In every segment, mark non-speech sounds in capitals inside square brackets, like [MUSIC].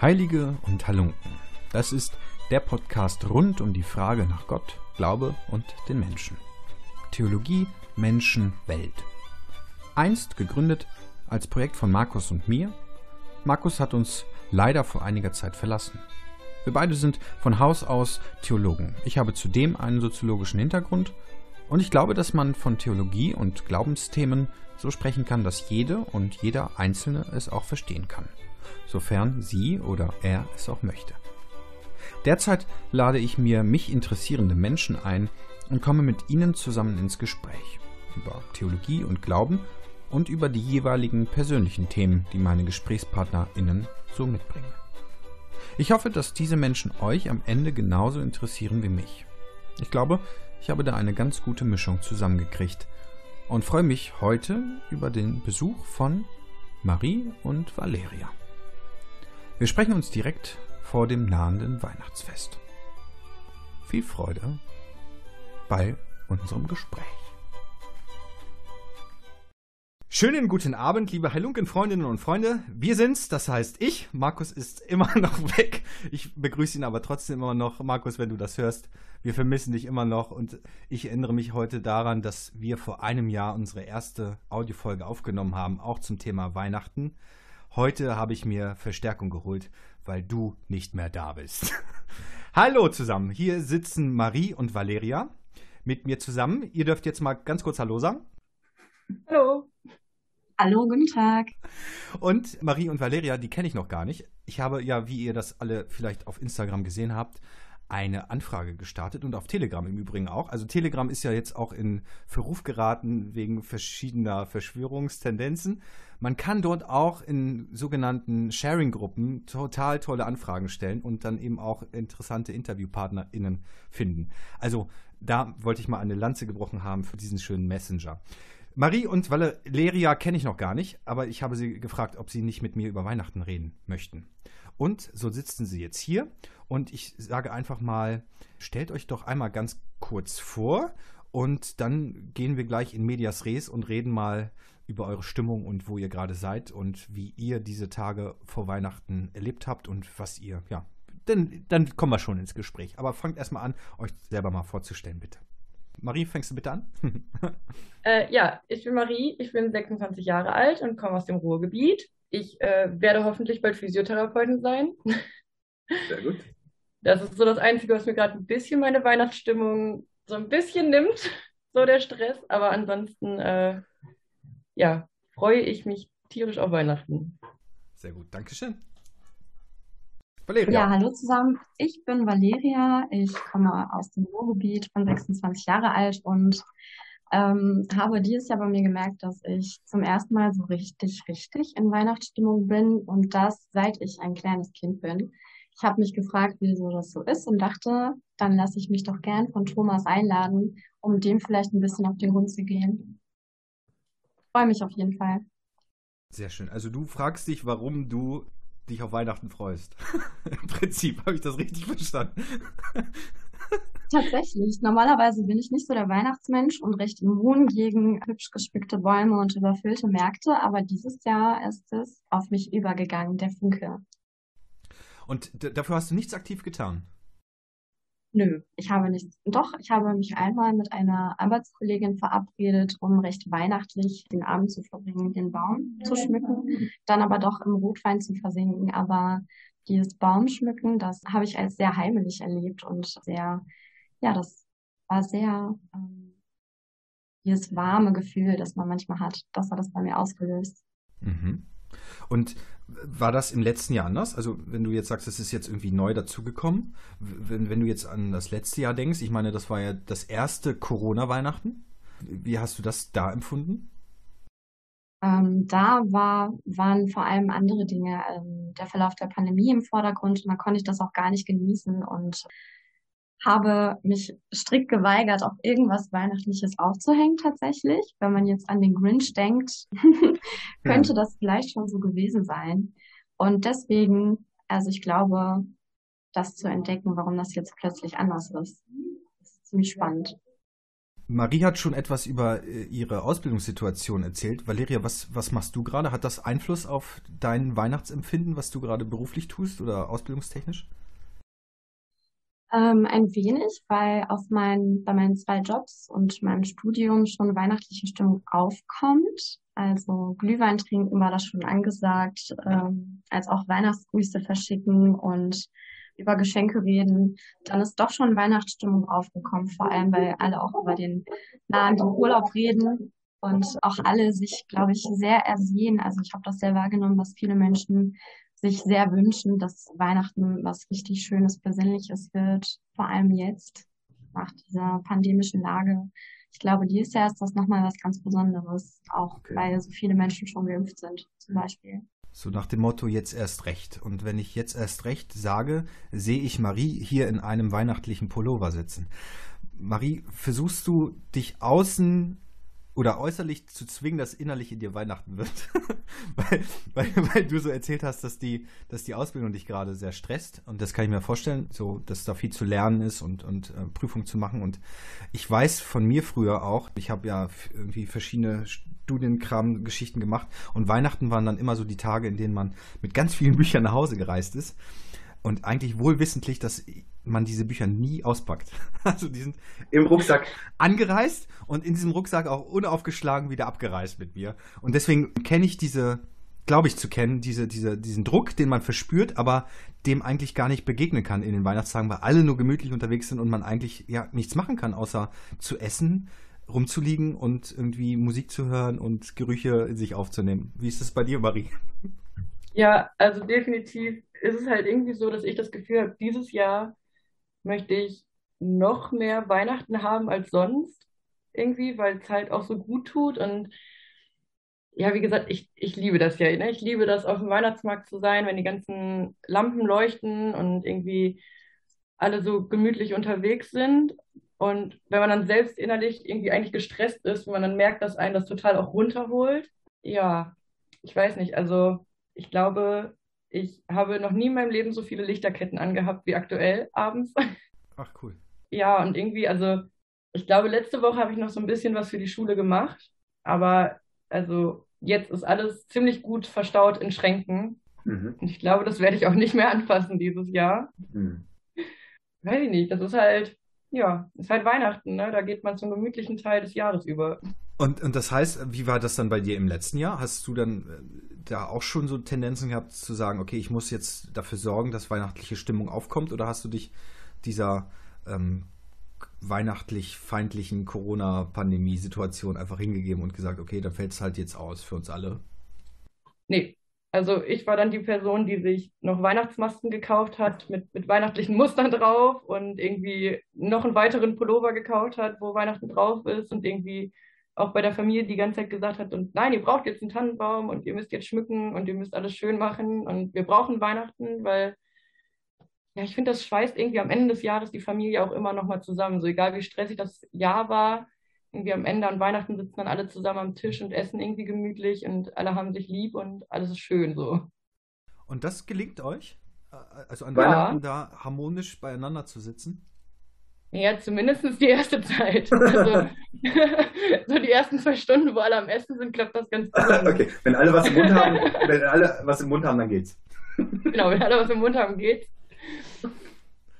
Heilige und Halunken. Das ist der Podcast rund um die Frage nach Gott, Glaube und den Menschen. Theologie, Menschen, Welt. Einst gegründet als Projekt von Markus und mir. Markus hat uns leider vor einiger Zeit verlassen. Wir beide sind von Haus aus Theologen. Ich habe zudem einen soziologischen Hintergrund und ich glaube, dass man von Theologie und Glaubensthemen so sprechen kann, dass jede und jeder Einzelne es auch verstehen kann sofern sie oder er es auch möchte. Derzeit lade ich mir mich interessierende Menschen ein und komme mit ihnen zusammen ins Gespräch über Theologie und Glauben und über die jeweiligen persönlichen Themen, die meine GesprächspartnerInnen so mitbringen. Ich hoffe, dass diese Menschen euch am Ende genauso interessieren wie mich. Ich glaube, ich habe da eine ganz gute Mischung zusammengekriegt und freue mich heute über den Besuch von Marie und Valeria. Wir sprechen uns direkt vor dem nahenden Weihnachtsfest. Viel Freude bei unserem Gespräch. Schönen guten Abend, liebe Halunken-Freundinnen und Freunde. Wir sind's, das heißt ich. Markus ist immer [LAUGHS] noch weg. Ich begrüße ihn aber trotzdem immer noch. Markus, wenn du das hörst, wir vermissen dich immer noch. Und ich erinnere mich heute daran, dass wir vor einem Jahr unsere erste Audiofolge aufgenommen haben, auch zum Thema Weihnachten. Heute habe ich mir Verstärkung geholt, weil du nicht mehr da bist. [LAUGHS] Hallo zusammen, hier sitzen Marie und Valeria mit mir zusammen. Ihr dürft jetzt mal ganz kurz Hallo sagen. Hallo. Hallo, guten Tag. Und Marie und Valeria, die kenne ich noch gar nicht. Ich habe ja, wie ihr das alle vielleicht auf Instagram gesehen habt, eine Anfrage gestartet und auf Telegram im Übrigen auch. Also Telegram ist ja jetzt auch in Verruf geraten wegen verschiedener Verschwörungstendenzen. Man kann dort auch in sogenannten Sharing-Gruppen total tolle Anfragen stellen und dann eben auch interessante InterviewpartnerInnen finden. Also da wollte ich mal eine Lanze gebrochen haben für diesen schönen Messenger. Marie und Valeria kenne ich noch gar nicht, aber ich habe sie gefragt, ob sie nicht mit mir über Weihnachten reden möchten. Und so sitzen sie jetzt hier und ich sage einfach mal, stellt euch doch einmal ganz kurz vor und dann gehen wir gleich in Medias Res und reden mal über eure Stimmung und wo ihr gerade seid und wie ihr diese Tage vor Weihnachten erlebt habt und was ihr, ja, denn, dann kommen wir schon ins Gespräch. Aber fangt erstmal an, euch selber mal vorzustellen, bitte. Marie, fängst du bitte an? [LAUGHS] äh, ja, ich bin Marie, ich bin 26 Jahre alt und komme aus dem Ruhrgebiet. Ich äh, werde hoffentlich bald Physiotherapeutin sein. Sehr gut. Das ist so das Einzige, was mir gerade ein bisschen meine Weihnachtsstimmung so ein bisschen nimmt, [LAUGHS] so der Stress. Aber ansonsten, äh, ja, freue ich mich tierisch auf Weihnachten. Sehr gut, Dankeschön. Valeria. Ja, hallo zusammen. Ich bin Valeria. Ich komme aus dem Ruhrgebiet, bin 26 Jahre alt und ähm, habe dieses Jahr bei mir gemerkt, dass ich zum ersten Mal so richtig, richtig in Weihnachtsstimmung bin und das seit ich ein kleines Kind bin. Ich habe mich gefragt, wieso das so ist und dachte, dann lasse ich mich doch gern von Thomas einladen, um dem vielleicht ein bisschen auf den Grund zu gehen. Freue mich auf jeden Fall. Sehr schön. Also du fragst dich, warum du dich auf Weihnachten freust. [LAUGHS] Im Prinzip habe ich das richtig verstanden. Tatsächlich. Normalerweise bin ich nicht so der Weihnachtsmensch und recht immun gegen hübsch gespickte Bäume und überfüllte Märkte, aber dieses Jahr ist es auf mich übergegangen, der Funke. Und dafür hast du nichts aktiv getan? Nö, ich habe nichts. Doch, ich habe mich einmal mit einer Arbeitskollegin verabredet, um recht weihnachtlich den Abend zu verbringen, den Baum zu schmücken, dann aber doch im Rotwein zu versinken. Aber dieses Baumschmücken, das habe ich als sehr heimelig erlebt und sehr ja, das war sehr, ähm, dieses warme Gefühl, das man manchmal hat, das hat das bei mir ausgelöst. Mhm. Und war das im letzten Jahr anders? Also, wenn du jetzt sagst, es ist jetzt irgendwie neu dazugekommen, wenn, wenn du jetzt an das letzte Jahr denkst, ich meine, das war ja das erste Corona-Weihnachten. Wie hast du das da empfunden? Ähm, da war, waren vor allem andere Dinge, ähm, der Verlauf der Pandemie im Vordergrund und da konnte ich das auch gar nicht genießen und habe mich strikt geweigert, auch irgendwas Weihnachtliches aufzuhängen tatsächlich. Wenn man jetzt an den Grinch denkt, [LAUGHS] könnte ja. das vielleicht schon so gewesen sein. Und deswegen, also ich glaube, das zu entdecken, warum das jetzt plötzlich anders ist, ist ziemlich spannend. Marie hat schon etwas über äh, ihre Ausbildungssituation erzählt. Valeria, was, was machst du gerade? Hat das Einfluss auf dein Weihnachtsempfinden, was du gerade beruflich tust oder ausbildungstechnisch? Ähm, ein wenig, weil auf mein, bei meinen zwei Jobs und meinem Studium schon weihnachtliche Stimmung aufkommt. Also Glühwein trinken war das schon angesagt, ähm, als auch Weihnachtsgrüße verschicken und über Geschenke reden. Dann ist doch schon Weihnachtsstimmung aufgekommen, vor allem weil alle auch über den nahenden Urlaub reden und auch alle sich, glaube ich, sehr ersehen. Also ich habe das sehr wahrgenommen, dass viele Menschen sich sehr wünschen, dass Weihnachten was richtig Schönes, Besinnliches wird, vor allem jetzt nach dieser pandemischen Lage. Ich glaube, dieses Jahr ist das nochmal was ganz Besonderes, auch okay. weil so viele Menschen schon geimpft sind, zum Beispiel. So nach dem Motto jetzt erst recht. Und wenn ich jetzt erst recht sage, sehe ich Marie hier in einem weihnachtlichen Pullover sitzen. Marie, versuchst du dich außen oder äußerlich zu zwingen, dass innerlich in dir Weihnachten wird. [LAUGHS] weil, weil, weil, du so erzählt hast, dass die, dass die Ausbildung dich gerade sehr stresst. Und das kann ich mir vorstellen, so, dass da viel zu lernen ist und, und äh, Prüfungen zu machen. Und ich weiß von mir früher auch, ich habe ja irgendwie verschiedene Studienkram, Geschichten gemacht. Und Weihnachten waren dann immer so die Tage, in denen man mit ganz vielen Büchern nach Hause gereist ist. Und eigentlich wohlwissentlich, dass man diese Bücher nie auspackt. [LAUGHS] Also die sind im Rucksack angereist und in diesem Rucksack auch unaufgeschlagen wieder abgereist mit mir. Und deswegen kenne ich diese, glaube ich zu kennen, diese, diese, diesen Druck, den man verspürt, aber dem eigentlich gar nicht begegnen kann in den Weihnachtstagen, weil alle nur gemütlich unterwegs sind und man eigentlich ja nichts machen kann, außer zu essen, rumzuliegen und irgendwie Musik zu hören und Gerüche in sich aufzunehmen. Wie ist das bei dir, Marie? Ja, also definitiv ist es halt irgendwie so, dass ich das Gefühl habe, dieses Jahr möchte ich noch mehr Weihnachten haben als sonst irgendwie, weil es halt auch so gut tut und ja, wie gesagt, ich, ich liebe das ja. Ne? Ich liebe das, auf dem Weihnachtsmarkt zu sein, wenn die ganzen Lampen leuchten und irgendwie alle so gemütlich unterwegs sind. Und wenn man dann selbst innerlich irgendwie eigentlich gestresst ist, wenn man dann merkt, dass einen das total auch runterholt, ja, ich weiß nicht. Also ich glaube, ich habe noch nie in meinem Leben so viele Lichterketten angehabt wie aktuell abends. Ach cool. Ja, und irgendwie, also ich glaube, letzte Woche habe ich noch so ein bisschen was für die Schule gemacht, aber also jetzt ist alles ziemlich gut verstaut in Schränken. Mhm. Und ich glaube, das werde ich auch nicht mehr anfassen dieses Jahr. Mhm. Weiß ich nicht, das ist halt, ja, ist halt Weihnachten, ne? Da geht man zum gemütlichen Teil des Jahres über. Und, und das heißt, wie war das dann bei dir im letzten Jahr? Hast du dann äh, da auch schon so Tendenzen gehabt zu sagen, okay, ich muss jetzt dafür sorgen, dass weihnachtliche Stimmung aufkommt? Oder hast du dich dieser ähm, weihnachtlich feindlichen Corona-Pandemie-Situation einfach hingegeben und gesagt, okay, dann fällt es halt jetzt aus für uns alle? Nee, also ich war dann die Person, die sich noch Weihnachtsmasken gekauft hat mit, mit weihnachtlichen Mustern drauf und irgendwie noch einen weiteren Pullover gekauft hat, wo Weihnachten drauf ist und irgendwie auch bei der Familie die ganze Zeit gesagt hat, und nein, ihr braucht jetzt einen Tannenbaum und ihr müsst jetzt schmücken und ihr müsst alles schön machen und wir brauchen Weihnachten, weil ja, ich finde, das schweißt irgendwie am Ende des Jahres die Familie auch immer nochmal zusammen. So egal wie stressig das Jahr war, irgendwie am Ende an Weihnachten sitzen dann alle zusammen am Tisch und essen irgendwie gemütlich und alle haben sich lieb und alles ist schön so. Und das gelingt euch? Also an ja. Weihnachten da harmonisch beieinander zu sitzen? Ja, zumindest die erste Zeit. Also, [LAUGHS] so die ersten zwei Stunden, wo alle am Essen sind, klappt das ganz gut. [LAUGHS] okay, wenn alle was im Mund haben, wenn alle was im Mund haben, dann geht's. genau, wenn alle was im Mund haben, geht's.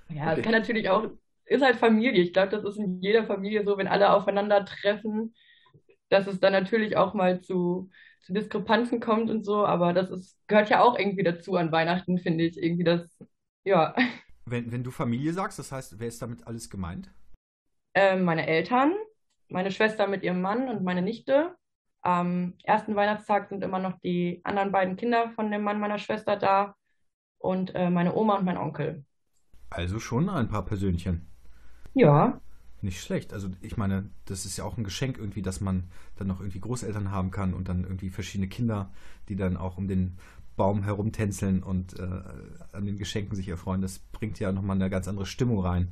Ja, okay. es kann natürlich auch, ist halt Familie. Ich glaube, das ist in jeder Familie so, wenn alle aufeinandertreffen, dass es dann natürlich auch mal zu, zu Diskrepanzen kommt und so, aber das ist, gehört ja auch irgendwie dazu an Weihnachten, finde ich. Irgendwie das, ja. Wenn, wenn du Familie sagst, das heißt, wer ist damit alles gemeint? Ähm, meine Eltern, meine Schwester mit ihrem Mann und meine Nichte. Am ersten Weihnachtstag sind immer noch die anderen beiden Kinder von dem Mann meiner Schwester da und äh, meine Oma und mein Onkel. Also schon ein paar Persönchen. Ja. Nicht schlecht. Also ich meine, das ist ja auch ein Geschenk irgendwie, dass man dann noch irgendwie Großeltern haben kann und dann irgendwie verschiedene Kinder, die dann auch um den Baum herumtänzeln und äh, an den Geschenken sich erfreuen. Das bringt ja nochmal eine ganz andere Stimmung rein.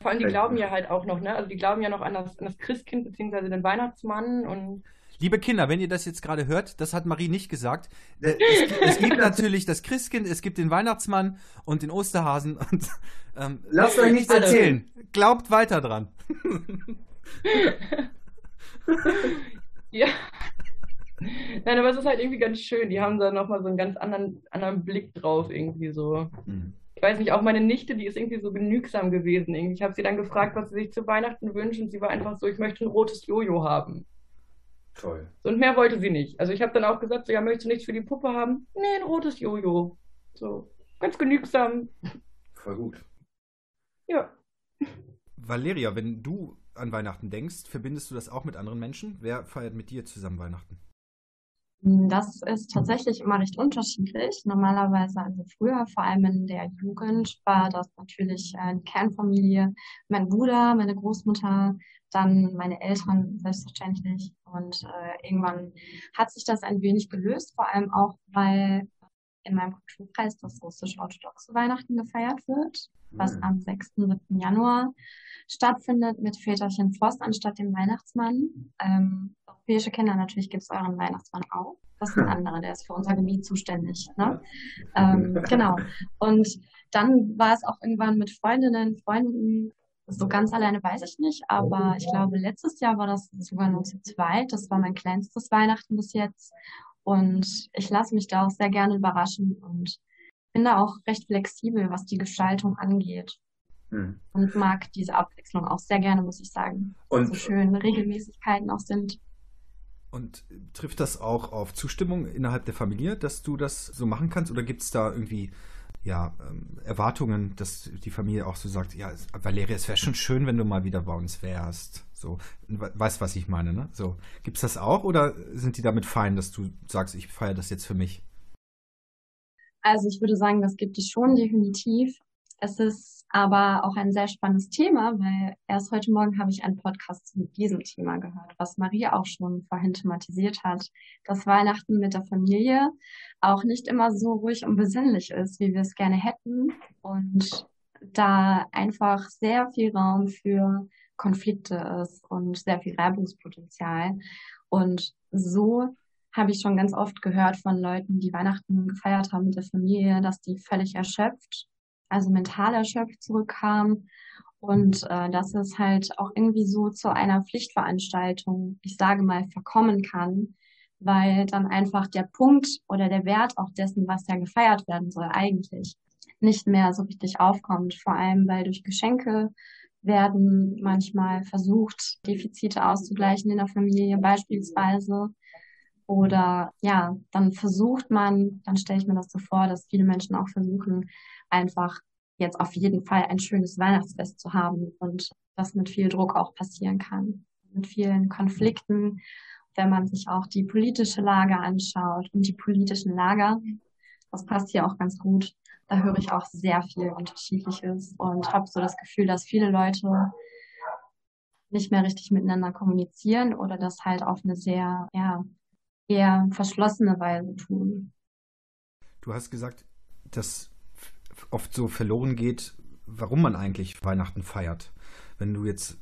Vor allem, die glauben ja halt auch noch, ne? Also die glauben ja noch an das, an das Christkind bzw. den Weihnachtsmann und Liebe Kinder, wenn ihr das jetzt gerade hört, das hat Marie nicht gesagt. [LAUGHS] Äh, es, es, gibt natürlich das Christkind, es gibt den Weihnachtsmann und den Osterhasen und ähm, lasst euch nichts erzählen. Glaubt weiter dran. [LAUGHS] ja. [LAUGHS] Nein, aber es ist halt irgendwie ganz schön. Die haben da nochmal so einen ganz anderen, anderen Blick drauf, irgendwie so. Mhm. Ich weiß nicht, auch meine Nichte, die ist irgendwie so genügsam gewesen. Ich habe sie dann gefragt, was sie sich zu Weihnachten wünscht und sie war einfach so, ich möchte ein rotes Jojo haben. Toll. Und mehr wollte sie nicht. Also ich habe dann auch gesagt, so, ja, möchtest du nichts für die Puppe haben? Nee, ein rotes Jojo. So, ganz genügsam. Voll gut. Ja. Valeria, wenn du an Weihnachten denkst, verbindest du das auch mit anderen Menschen? Wer feiert mit dir zusammen Weihnachten? Das ist tatsächlich immer recht unterschiedlich. Normalerweise, also früher, vor allem in der Jugend, war das natürlich eine Kernfamilie. Mein Bruder, meine Großmutter, dann meine Eltern selbstverständlich. Und äh, irgendwann hat sich das ein wenig gelöst, vor allem auch, weil in meinem Kulturkreis das russisch-orthodoxe Weihnachten gefeiert wird, was mhm. am 6. 7. Januar stattfindet mit Väterchen Frost anstatt dem Weihnachtsmann. Ähm, europäische Kinder, natürlich gibt es euren Weihnachtsmann auch. Das ist ein anderer, der ist für unser Gebiet zuständig. Ne? Ähm, [LAUGHS] genau. Und dann war es auch irgendwann mit Freundinnen, Freunden so ganz alleine weiß ich nicht, aber ich glaube, letztes Jahr war das sogar nur zu zweit. Das war mein kleinstes Weihnachten bis jetzt. Und ich lasse mich da auch sehr gerne überraschen und bin da auch recht flexibel, was die Gestaltung angeht. Hm. Und mag diese Abwechslung auch sehr gerne, muss ich sagen. Und so schön Regelmäßigkeiten auch sind. Und trifft das auch auf Zustimmung innerhalb der Familie, dass du das so machen kannst? Oder gibt es da irgendwie ja, ähm, Erwartungen, dass die Familie auch so sagt, ja, Valeria, es wäre schon schön, wenn du mal wieder bei uns wärst. So, weißt, was ich meine, ne? So, gibt's das auch oder sind die damit fein, dass du sagst, ich feiere das jetzt für mich? Also ich würde sagen, das gibt es schon definitiv. Es ist aber auch ein sehr spannendes Thema, weil erst heute Morgen habe ich einen Podcast zu diesem Thema gehört, was Maria auch schon vorhin thematisiert hat, dass Weihnachten mit der Familie auch nicht immer so ruhig und besinnlich ist, wie wir es gerne hätten und da einfach sehr viel Raum für Konflikte ist und sehr viel Reibungspotenzial. Und so habe ich schon ganz oft gehört von Leuten, die Weihnachten gefeiert haben mit der Familie, dass die völlig erschöpft, also mental erschöpft zurückkamen und äh, dass es halt auch irgendwie so zu einer Pflichtveranstaltung, ich sage mal, verkommen kann, weil dann einfach der Punkt oder der Wert auch dessen, was ja gefeiert werden soll, eigentlich nicht mehr so richtig aufkommt. Vor allem, weil durch Geschenke werden manchmal versucht, Defizite auszugleichen in der Familie beispielsweise. Oder ja, dann versucht man, dann stelle ich mir das so vor, dass viele Menschen auch versuchen, einfach jetzt auf jeden Fall ein schönes Weihnachtsfest zu haben und das mit viel Druck auch passieren kann. Mit vielen Konflikten, wenn man sich auch die politische Lage anschaut und die politischen Lager. Das passt hier auch ganz gut da höre ich auch sehr viel Unterschiedliches und habe so das Gefühl, dass viele Leute nicht mehr richtig miteinander kommunizieren oder das halt auf eine sehr, ja, eher verschlossene Weise tun. Du hast gesagt, dass oft so verloren geht, warum man eigentlich Weihnachten feiert. Wenn du jetzt,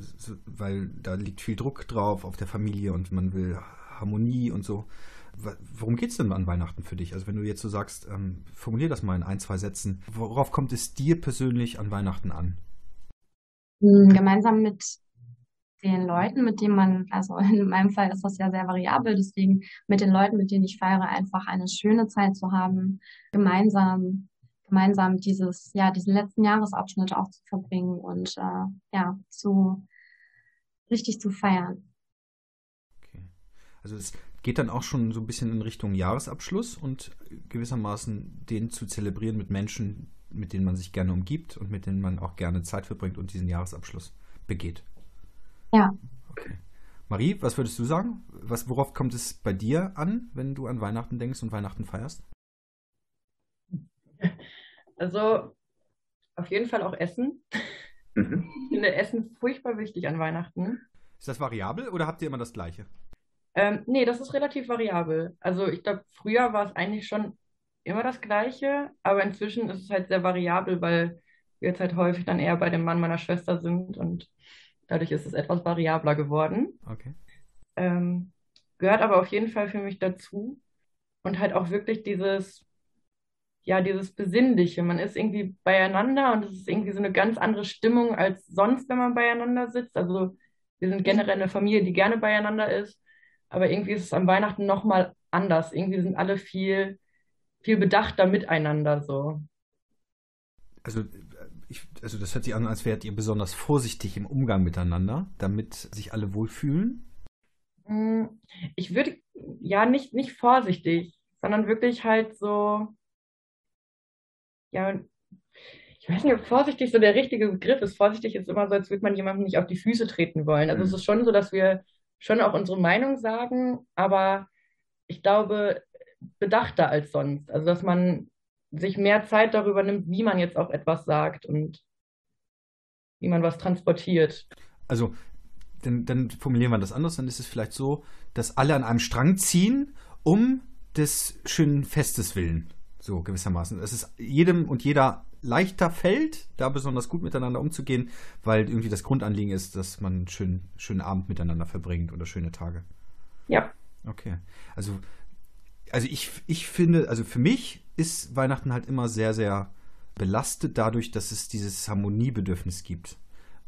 weil da liegt viel Druck drauf auf der Familie und man will Harmonie und so worum geht es denn an Weihnachten für dich? Also wenn du jetzt so sagst, ähm, formulier das mal in ein, zwei Sätzen. Worauf kommt es dir persönlich an Weihnachten an? Hm, gemeinsam mit den Leuten, mit denen man, also [LAUGHS] in meinem Fall ist das ja sehr variabel, deswegen mit den Leuten, mit denen ich feiere, einfach eine schöne Zeit zu haben, gemeinsam, gemeinsam dieses, ja, diesen letzten Jahresabschnitt auch zu verbringen und äh, ja, zu richtig zu feiern. Okay. Also es geht dann auch schon so ein bisschen in Richtung Jahresabschluss und gewissermaßen den zu zelebrieren mit Menschen, mit denen man sich gerne umgibt und mit denen man auch gerne Zeit verbringt und diesen Jahresabschluss begeht. Ja. Okay. Marie, was würdest du sagen? Was, worauf kommt es bei dir an, wenn du an Weihnachten denkst und Weihnachten feierst? [LAUGHS] Also auf jeden Fall auch Essen. Mhm. Ich finde Essen furchtbar wichtig an Weihnachten. Ist das variabel oder habt ihr immer das Gleiche? Ähm, nee, das ist relativ variabel. Also ich glaube, früher war es eigentlich schon immer das Gleiche, aber inzwischen ist es halt sehr variabel, weil wir jetzt halt häufig dann eher bei dem Mann meiner Schwester sind und dadurch ist es etwas variabler geworden. Okay. Ähm, gehört aber auf jeden Fall für mich dazu und halt auch wirklich dieses, ja, dieses Besinnliche. Man ist irgendwie beieinander und es ist irgendwie so eine ganz andere Stimmung als sonst, wenn man beieinander sitzt. Also wir sind generell eine Familie, die gerne beieinander ist, aber irgendwie ist es an Weihnachten nochmal anders. Irgendwie sind alle viel, viel bedachter miteinander so. Also, ich, also das hört sich an, als wärt ihr besonders vorsichtig im Umgang miteinander, damit sich alle wohlfühlen. Hm, ich würde, ja, nicht, nicht vorsichtig, sondern wirklich halt so, ja, ich weiß nicht, ob vorsichtig so der richtige Begriff ist. Vorsichtig ist immer so, als würde man jemandem nicht auf die Füße treten wollen. Also mhm. es ist schon so, dass wir schon auch unsere Meinung sagen, aber ich glaube, bedachter als sonst. Also dass man sich mehr Zeit darüber nimmt, wie man jetzt auch etwas sagt und wie man was transportiert. Also dann, dann formulieren wir das anders, dann ist es vielleicht so, dass alle an einem Strang ziehen, um des schönen Festes willen. So gewissermaßen. Es ist jedem und jeder leichter fällt, da besonders gut miteinander umzugehen, weil irgendwie das Grundanliegen ist, dass man einen schönen, schönen Abend miteinander verbringt oder schöne Tage. Ja. Okay. Also, also ich, ich finde, also für mich ist Weihnachten halt immer sehr, sehr belastet dadurch, dass es dieses Harmoniebedürfnis gibt.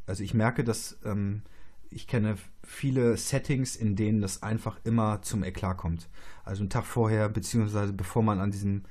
Also ich merke, dass ähm, ich kenne viele Settings, in denen das einfach immer zum Eklat kommt. Also einen Tag vorher, beziehungsweise bevor man an diesem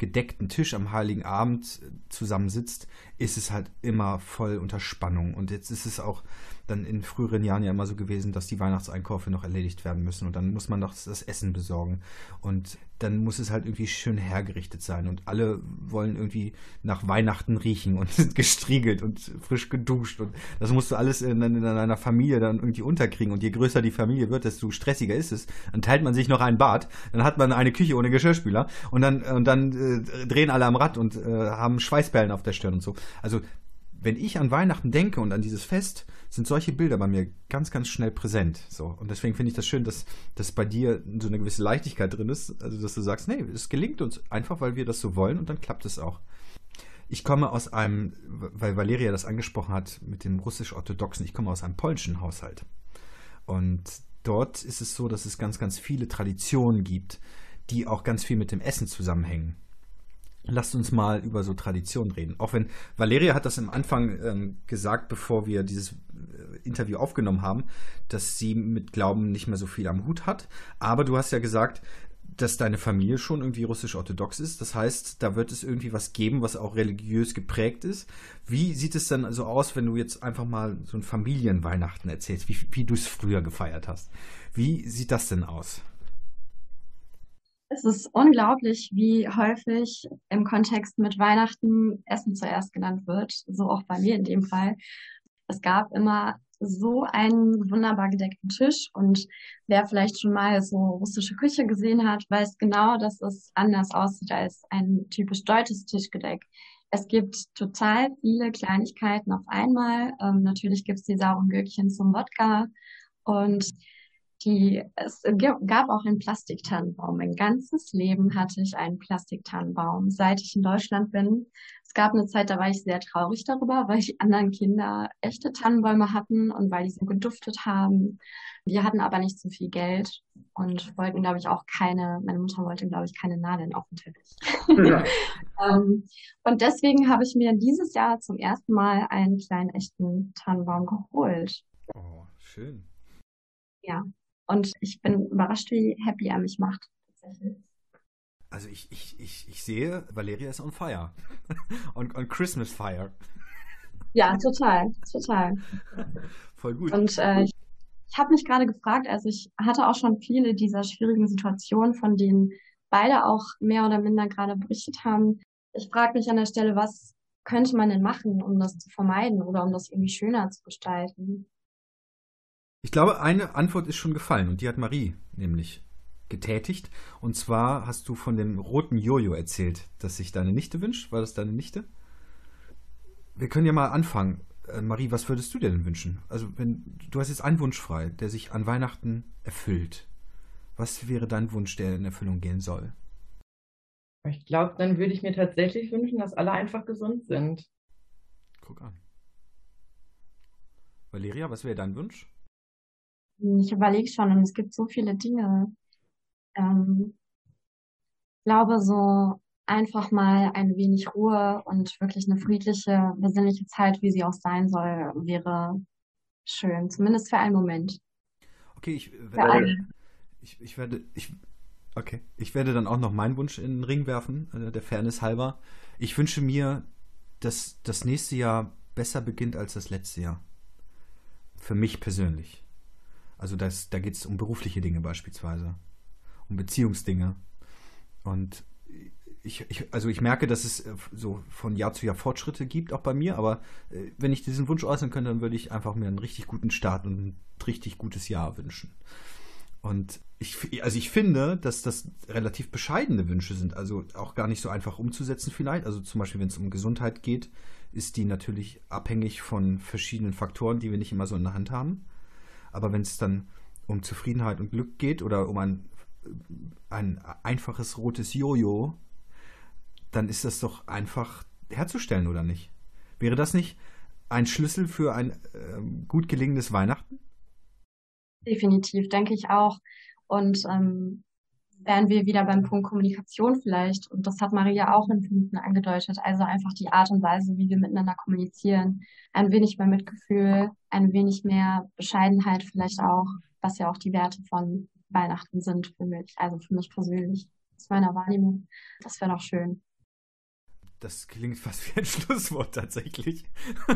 gedeckten Tisch am Heiligen Abend zusammensitzt, ist es halt immer voll unter Spannung. Und jetzt ist es auch dann in früheren Jahren ja immer so gewesen, dass die Weihnachtseinkäufe noch erledigt werden müssen und dann muss man noch das Essen besorgen und dann muss es halt irgendwie schön hergerichtet sein und alle wollen irgendwie nach Weihnachten riechen und [LAUGHS] sind gestriegelt und frisch geduscht und das musst du alles in, in einer Familie dann irgendwie unterkriegen und je größer die Familie wird, desto stressiger ist es. Dann teilt man sich noch ein Bad, dann hat man eine Küche ohne Geschirrspüler und dann und dann äh, drehen alle am Rad und äh, haben Schweißperlen auf der Stirn und so. Also wenn ich an Weihnachten denke und an dieses Fest, sind solche Bilder bei mir ganz, ganz schnell präsent. So. Und deswegen finde ich das schön, dass, dass bei dir so eine gewisse Leichtigkeit drin ist. Also, dass du sagst, nee, es gelingt uns einfach, weil wir das so wollen und dann klappt es auch. Ich komme aus einem, weil Valeria das angesprochen hat mit dem russisch-orthodoxen, ich komme aus einem polnischen Haushalt. Und dort ist es so, dass es ganz, ganz viele Traditionen gibt, die auch ganz viel mit dem Essen zusammenhängen. Lasst uns mal über so Traditionen reden. Auch wenn Valeria hat das am Anfang ähm, gesagt, bevor wir dieses äh, Interview aufgenommen haben, dass sie mit Glauben nicht mehr so viel am Hut hat. Aber du hast ja gesagt, dass deine Familie schon irgendwie russisch-orthodox ist. Das heißt, da wird es irgendwie was geben, was auch religiös geprägt ist. Wie sieht es dann also aus, wenn du jetzt einfach mal so ein Familienweihnachten erzählst, wie, wie du es früher gefeiert hast? Wie sieht das denn aus? Es ist unglaublich, wie häufig im Kontext mit Weihnachten Essen zuerst genannt wird, so auch bei mir in dem Fall. Es gab immer so einen wunderbar gedeckten Tisch und wer vielleicht schon mal so russische Küche gesehen hat, weiß genau, dass es anders aussieht als ein typisch deutsches Tischgedeck. Es gibt total viele Kleinigkeiten auf einmal. Ähm, natürlich gibt es die sauren Gürkchen zum Wodka und die, es gab auch einen Plastiktannenbaum. Mein ganzes Leben hatte ich einen Plastiktannenbaum, seit ich in Deutschland bin. Es gab eine Zeit, da war ich sehr traurig darüber, weil die anderen Kinder echte Tannenbäume hatten und weil die so geduftet haben. Wir hatten aber nicht so viel Geld und wollten, glaube ich, auch keine, meine Mutter wollte, glaube ich, keine Nadeln auf dem Teppich. Ja. [LAUGHS] ähm, und deswegen habe ich mir dieses Jahr zum ersten Mal einen kleinen echten Tannenbaum geholt. Oh, schön. Ja, und ich bin überrascht, wie happy er mich macht. Tatsächlich. Also ich, ich, ich, ich sehe, Valeria ist on fire. [LAUGHS] on, on Christmas fire. Ja, total, total. Voll gut. Und äh, ich, ich habe mich gerade gefragt, also ich hatte auch schon viele dieser schwierigen Situationen, von denen beide auch mehr oder minder gerade berichtet haben. Ich frage mich an der Stelle, was könnte man denn machen, um das zu vermeiden oder um das irgendwie schöner zu gestalten? Ich glaube, eine Antwort ist schon gefallen und die hat Marie nämlich getätigt. Und zwar hast du von dem roten Jojo erzählt, das sich deine Nichte wünscht. War das deine Nichte? Wir können ja mal anfangen. Äh, Marie, was würdest du dir denn wünschen? Also, wenn du hast jetzt einen Wunsch frei, der sich an Weihnachten erfüllt. Was wäre dein Wunsch, der in Erfüllung gehen soll? Ich glaube, dann würde ich mir tatsächlich wünschen, dass alle einfach gesund sind. Guck an. Valeria, was wäre dein Wunsch? Ich überlege schon und es gibt so viele Dinge. Ähm, ich glaube, so einfach mal ein wenig Ruhe und wirklich eine friedliche, besinnliche Zeit, wie sie auch sein soll, wäre schön, zumindest für einen Moment. Okay, ich werde, ich, ich, werde, ich, okay, ich werde dann auch noch meinen Wunsch in den Ring werfen, äh, der Fairness halber. Ich wünsche mir, dass das nächste Jahr besser beginnt als das letzte Jahr. Für mich persönlich. Also das, da geht es um berufliche Dinge beispielsweise, um Beziehungsdinge. Und ich, ich, also ich merke, dass es äh, so von Jahr zu Jahr Fortschritte gibt, auch bei mir, aber äh, wenn ich diesen Wunsch äußern könnte, dann würde ich einfach mir einen richtig guten Start und ein richtig gutes Jahr wünschen. Und ich, also ich finde, dass das relativ bescheidene Wünsche sind, also auch gar nicht so einfach umzusetzen vielleicht. Also zum Beispiel, wenn es um Gesundheit geht, ist die natürlich abhängig von verschiedenen Faktoren, die wir nicht immer so in der Hand haben. Aber wenn es dann um Zufriedenheit und Glück geht oder um ein, ein einfaches rotes Jojo, dann ist das doch einfach herzustellen, oder nicht? Wäre das nicht ein Schlüssel für ein äh, gut gelingendes Weihnachten? Definitiv, denke ich auch. Und ähm, wären wir wieder beim Punkt Kommunikation vielleicht. Und das hat Maria auch in Minuten angedeutet. Also einfach die Art und Weise, wie wir miteinander kommunizieren. Ein wenig mehr Mitgefühl, ein wenig mehr Bescheidenheit vielleicht auch, was ja auch die Werte von Weihnachten sind für mich. Also für mich persönlich, aus meiner Wahrnehmung. Das wäre doch schön. Das klingt fast wie ein [LAUGHS] Schlusswort tatsächlich. [LAUGHS]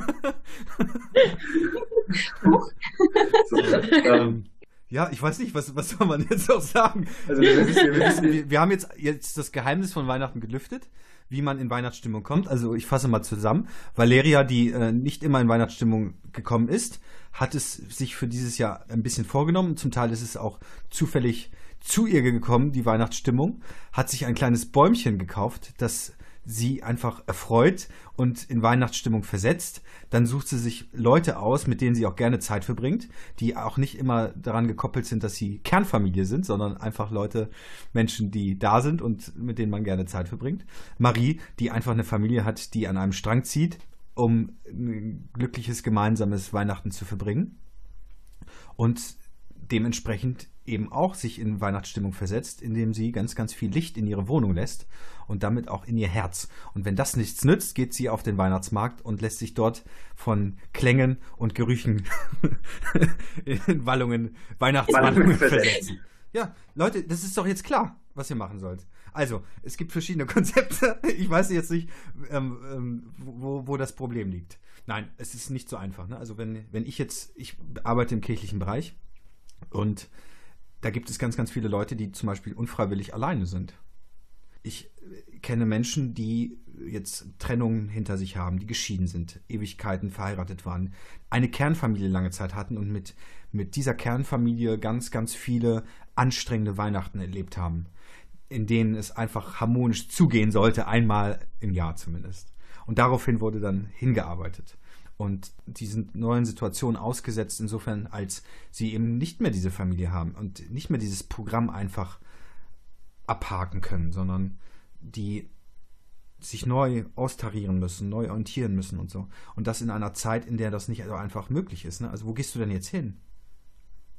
so, ähm, ja, ich weiß nicht, was, was soll man jetzt auch sagen? Also wir, wir, wir, haben jetzt, jetzt das Geheimnis von Weihnachten gelüftet, wie man in Weihnachtsstimmung kommt. Also ich fasse mal zusammen. Valeria, die äh, nicht immer in Weihnachtsstimmung gekommen ist, hat es sich für dieses Jahr ein bisschen vorgenommen. Zum Teil ist es auch zufällig zu ihr gekommen, die Weihnachtsstimmung, hat sich ein kleines Bäumchen gekauft, das sie einfach erfreut und in Weihnachtsstimmung versetzt. Dann sucht sie sich Leute aus, mit denen sie auch gerne Zeit verbringt, die auch nicht immer daran gekoppelt sind, dass sie Kernfamilie sind, sondern einfach Leute, Menschen, die da sind und mit denen man gerne Zeit verbringt. Marie, die einfach eine Familie hat, die an einem Strang zieht, um ein glückliches gemeinsames Weihnachten zu verbringen. Und dementsprechend eben auch sich in Weihnachtsstimmung versetzt, indem sie ganz, ganz viel Licht in ihre Wohnung lässt und damit auch in ihr Herz. Und wenn das nichts nützt, geht sie auf den Weihnachtsmarkt und lässt sich dort von Klängen und Gerüchen [LAUGHS] in Wallungen, Weihnachtswallungen versetzen. Ja, Leute, das ist doch jetzt klar, was ihr machen sollt. Also, es gibt verschiedene [LAUGHS] Konzepte. Ich weiß jetzt nicht, ähm, ähm, wo, wo das Problem liegt. Nein, es ist nicht so einfach. Ne? Also, wenn, wenn ich jetzt, ich arbeite im kirchlichen Bereich und da gibt es ganz, ganz viele Leute, die zum Beispiel unfreiwillig alleine sind. Ich kenne Menschen, die jetzt Trennungen hinter sich haben, die geschieden sind, Ewigkeiten verheiratet waren, eine Kernfamilie lange Zeit hatten und mit, mit dieser Kernfamilie ganz, ganz viele anstrengende Weihnachten erlebt haben, in denen es einfach harmonisch zugehen sollte, einmal im Jahr zumindest. Und daraufhin wurde dann hingearbeitet und diesen neuen Situationen ausgesetzt, insofern als sie eben nicht mehr diese Familie haben und nicht mehr dieses Programm einfach abhaken können, sondern die sich neu austarieren müssen, neu orientieren müssen und so. Und das in einer Zeit, in der das nicht einfach möglich ist. Ne? Also wo gehst du denn jetzt hin?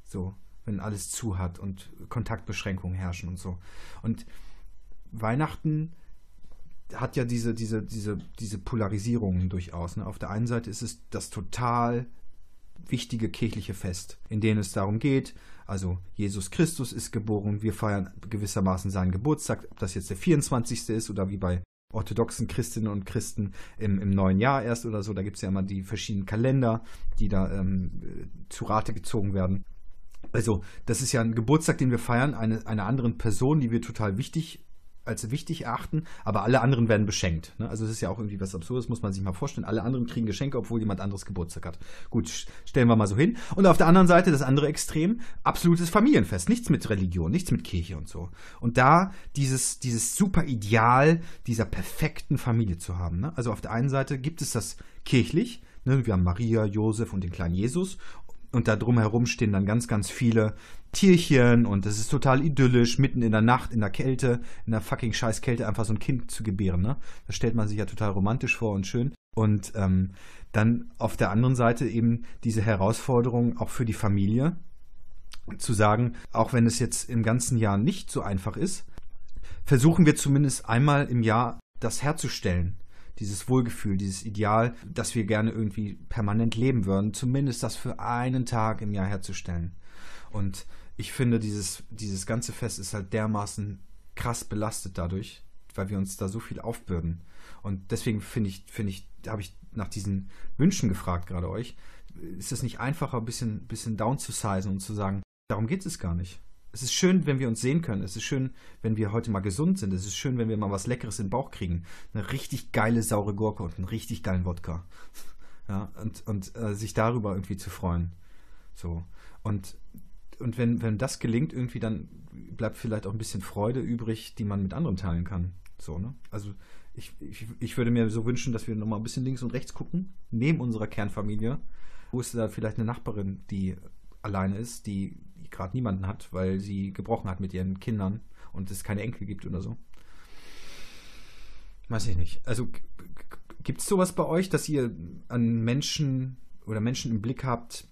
So, wenn alles zu hat und Kontaktbeschränkungen herrschen und so. Und Weihnachten hat ja diese, diese, diese, diese Polarisierungen durchaus. Ne? Auf der einen Seite ist es das total wichtige kirchliche Fest, in dem es darum geht, also Jesus Christus ist geboren, wir feiern gewissermaßen seinen Geburtstag, ob das jetzt der 24. ist oder wie bei orthodoxen Christinnen und Christen im, im neuen Jahr erst oder so, da gibt es ja immer die verschiedenen Kalender, die da ähm, zu Rate gezogen werden. Also, das ist ja ein Geburtstag, den wir feiern, eine, einer anderen Person, die wir total wichtig als wichtig erachten, aber alle anderen werden beschenkt. Ne? Also es ist ja auch irgendwie was Absurdes, muss man sich mal vorstellen. Alle anderen kriegen Geschenke, obwohl jemand anderes Geburtstag hat. Gut, stellen wir mal so hin. Und auf der anderen Seite das andere Extrem, absolutes Familienfest. Nichts mit Religion, nichts mit Kirche und so. Und da dieses, dieses super Ideal dieser perfekten Familie zu haben. Ne? Also auf der einen Seite gibt es das kirchlich, ne? wir haben Maria, Josef und den kleinen Jesus und da drumherum stehen dann ganz, ganz viele Tierchen und es ist total idyllisch, mitten in der Nacht, in der Kälte, in der fucking scheiß Kälte einfach so ein Kind zu gebären. Ne? Das stellt man sich ja total romantisch vor und schön. Und ähm, dann auf der anderen Seite eben diese Herausforderung auch für die Familie, zu sagen, auch wenn es jetzt im ganzen Jahr nicht so einfach ist, versuchen wir zumindest einmal im Jahr das herzustellen, dieses Wohlgefühl, dieses Ideal, das wir gerne irgendwie permanent leben würden, zumindest das für einen Tag im Jahr herzustellen. Und ich finde, dieses, dieses ganze Fest ist halt dermaßen krass belastet dadurch, weil wir uns da so viel aufbürden. Und deswegen finde ich, finde ich, habe ich nach diesen Wünschen gefragt, gerade euch. Ist es nicht einfacher, ein bisschen, bisschen down zu sizen und zu sagen, darum geht es gar nicht. Es ist schön, wenn wir uns sehen können. Es ist schön, wenn wir heute mal gesund sind. Es ist schön, wenn wir mal was Leckeres in den Bauch kriegen. Eine richtig geile saure Gurke und einen richtig geilen Wodka. [LAUGHS] Ja, und, und äh, sich darüber irgendwie zu freuen. So. Und, und wenn, wenn das gelingt, irgendwie, dann bleibt vielleicht auch ein bisschen Freude übrig, die man mit anderen teilen kann. So, ne? Also ich, ich, ich würde mir so wünschen, dass wir nochmal ein bisschen links und rechts gucken, neben unserer Kernfamilie. Wo ist da vielleicht eine Nachbarin, die alleine ist, die gerade niemanden hat, weil sie gebrochen hat mit ihren Kindern und es keine Enkel gibt oder so. Weiß ich nicht. Also gibt es sowas bei euch, dass ihr an Menschen oder Menschen im Blick habt,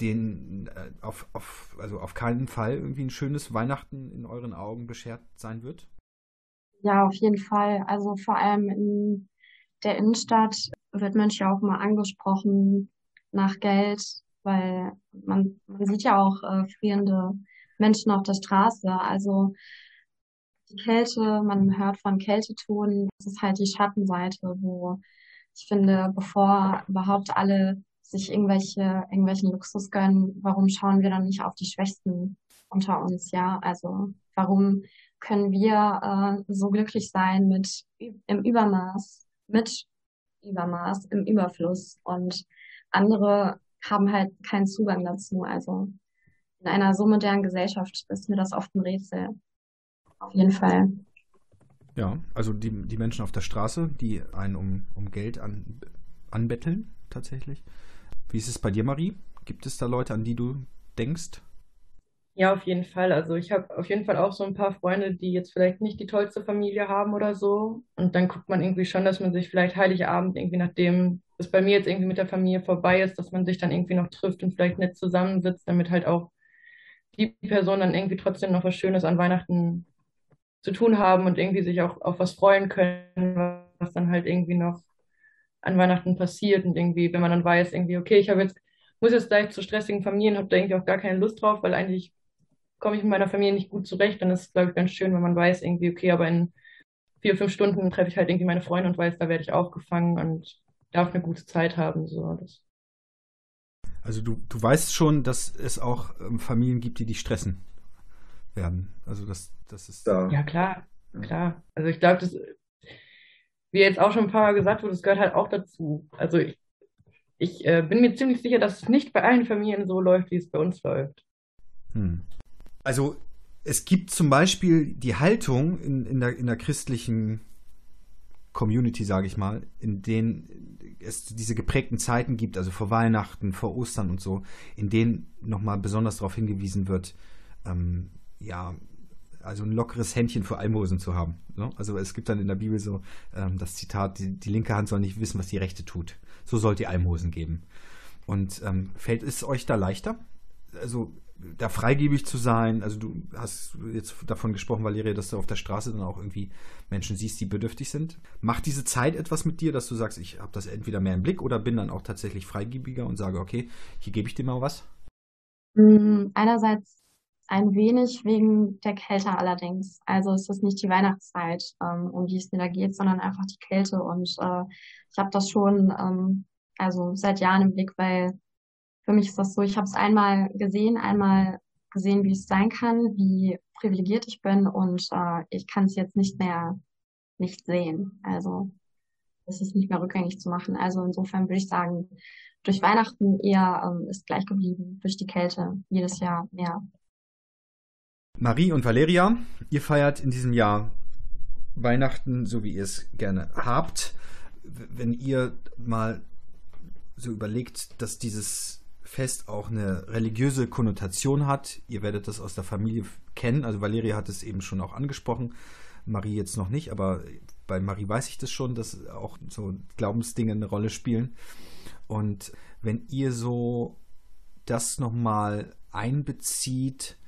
denen äh, auf, auf, also auf keinen Fall irgendwie ein schönes Weihnachten in euren Augen beschert sein wird? Ja, auf jeden Fall. Also vor allem in der Innenstadt wird Mönch ja auch mal angesprochen nach Geld, weil man, man sieht ja auch äh, frierende Menschen auf der Straße. Also die Kälte, man hört von Kälteton, das ist halt die Schattenseite, wo ich finde, bevor überhaupt alle sich irgendwelche, irgendwelchen Luxus gönnen, warum schauen wir dann nicht auf die Schwächsten unter uns, ja? Also warum können wir äh, so glücklich sein mit im Übermaß, mit Übermaß, im Überfluss und andere haben halt keinen Zugang dazu. Also in einer so modernen Gesellschaft ist mir das oft ein Rätsel. Auf jeden Fall. Ja, also die, die Menschen auf der Straße, die einen um, um Geld an, anbetteln, tatsächlich. Wie ist es bei dir, Marie? Gibt es da Leute, an die du denkst? Ja, auf jeden Fall. Also ich habe auf jeden Fall auch so ein paar Freunde, die jetzt vielleicht nicht die tollste Familie haben oder so. Und dann guckt man irgendwie schon, dass man sich vielleicht Heiligabend irgendwie nachdem es bei mir jetzt irgendwie mit der Familie vorbei ist, dass man sich dann irgendwie noch trifft und vielleicht nett zusammensitzt, damit halt auch die Personen dann irgendwie trotzdem noch was Schönes an Weihnachten zu tun haben und irgendwie sich auch auf was freuen können, was dann halt irgendwie noch an Weihnachten passiert und irgendwie, wenn man dann weiß, irgendwie, okay, ich habe jetzt, muss jetzt gleich zu stressigen Familien, habe da irgendwie auch gar keine Lust drauf, weil eigentlich komme ich mit meiner Familie nicht gut zurecht, dann ist es, glaube ich, ganz schön, wenn man weiß, irgendwie, okay, aber in vier, fünf Stunden treffe ich halt irgendwie meine Freunde und weiß, da werde ich aufgefangen und darf eine gute Zeit haben. So. Das. Also du, du weißt schon, dass es auch ähm, Familien gibt, die dich stressen werden. Also das, das ist. Ja, ja klar, klar. Also ich glaube, das, wie jetzt auch schon ein paar Mal gesagt wurde, das gehört halt auch dazu. Also ich, ich äh, bin mir ziemlich sicher, dass es nicht bei allen Familien so läuft, wie es bei uns läuft. Hm. Also es gibt zum Beispiel die Haltung in, in, der, in der christlichen Community, sage ich mal, in denen es diese geprägten Zeiten gibt, also vor Weihnachten, vor Ostern und so, in denen nochmal besonders darauf hingewiesen wird, ähm, ja, also ein lockeres Händchen für Almosen zu haben. Ne? Also es gibt dann in der Bibel so ähm, das Zitat, die, die, linke Hand soll nicht wissen, was die rechte tut. So sollt ihr Almosen geben. Und ähm, fällt es euch da leichter? Also da freigebig zu sein. Also du hast jetzt davon gesprochen, Valeria, dass du auf der Straße dann auch irgendwie Menschen siehst, die bedürftig sind. Macht diese Zeit etwas mit dir, dass du sagst, ich habe das entweder mehr im Blick oder bin dann auch tatsächlich freigebiger und sage, okay, hier gebe ich dir mal was? Mm, einerseits ein wenig wegen der Kälte allerdings. Also es ist nicht die Weihnachtszeit, ähm, um die es mir da geht, sondern einfach die Kälte. Und äh, ich habe das schon ähm, also seit Jahren im Blick, weil für mich ist das so, ich habe es einmal gesehen, einmal gesehen, wie es sein kann, wie privilegiert ich bin und äh, ich kann es jetzt nicht mehr nicht sehen. Also es ist nicht mehr rückgängig zu machen. Also insofern würde ich sagen, durch Weihnachten eher ähm, ist gleich geblieben, durch die Kälte jedes Jahr mehr. Marie und Valeria, ihr feiert in diesem Jahr Weihnachten, so wie ihr es gerne habt. Wenn ihr mal so überlegt, dass dieses Fest auch eine religiöse Konnotation hat. Ihr werdet das aus der Familie kennen. Also Valeria hat es eben schon auch angesprochen. Marie jetzt noch nicht, aber bei Marie weiß ich das schon, dass auch so Glaubensdinge eine Rolle spielen. Und wenn ihr so das nochmal einbezieht,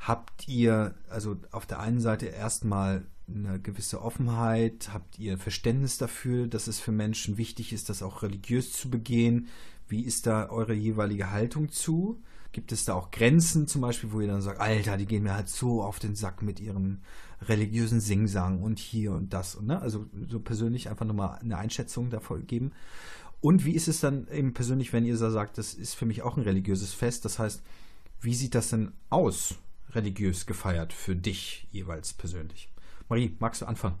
Habt ihr also auf der einen Seite erstmal eine gewisse Offenheit? Habt ihr Verständnis dafür, dass es für Menschen wichtig ist, das auch religiös zu begehen? Wie ist da eure jeweilige Haltung zu? Gibt es da auch Grenzen zum Beispiel, wo ihr dann sagt, Alter, die gehen mir halt so auf den Sack mit ihrem religiösen Singsang und hier und das. Ne? Also so persönlich einfach nochmal eine Einschätzung davon geben. Und wie ist es dann eben persönlich, wenn ihr so sagt, das ist für mich auch ein religiöses Fest? Das heißt, wie sieht das denn aus? religiös gefeiert für dich jeweils persönlich? Marie, magst du anfangen?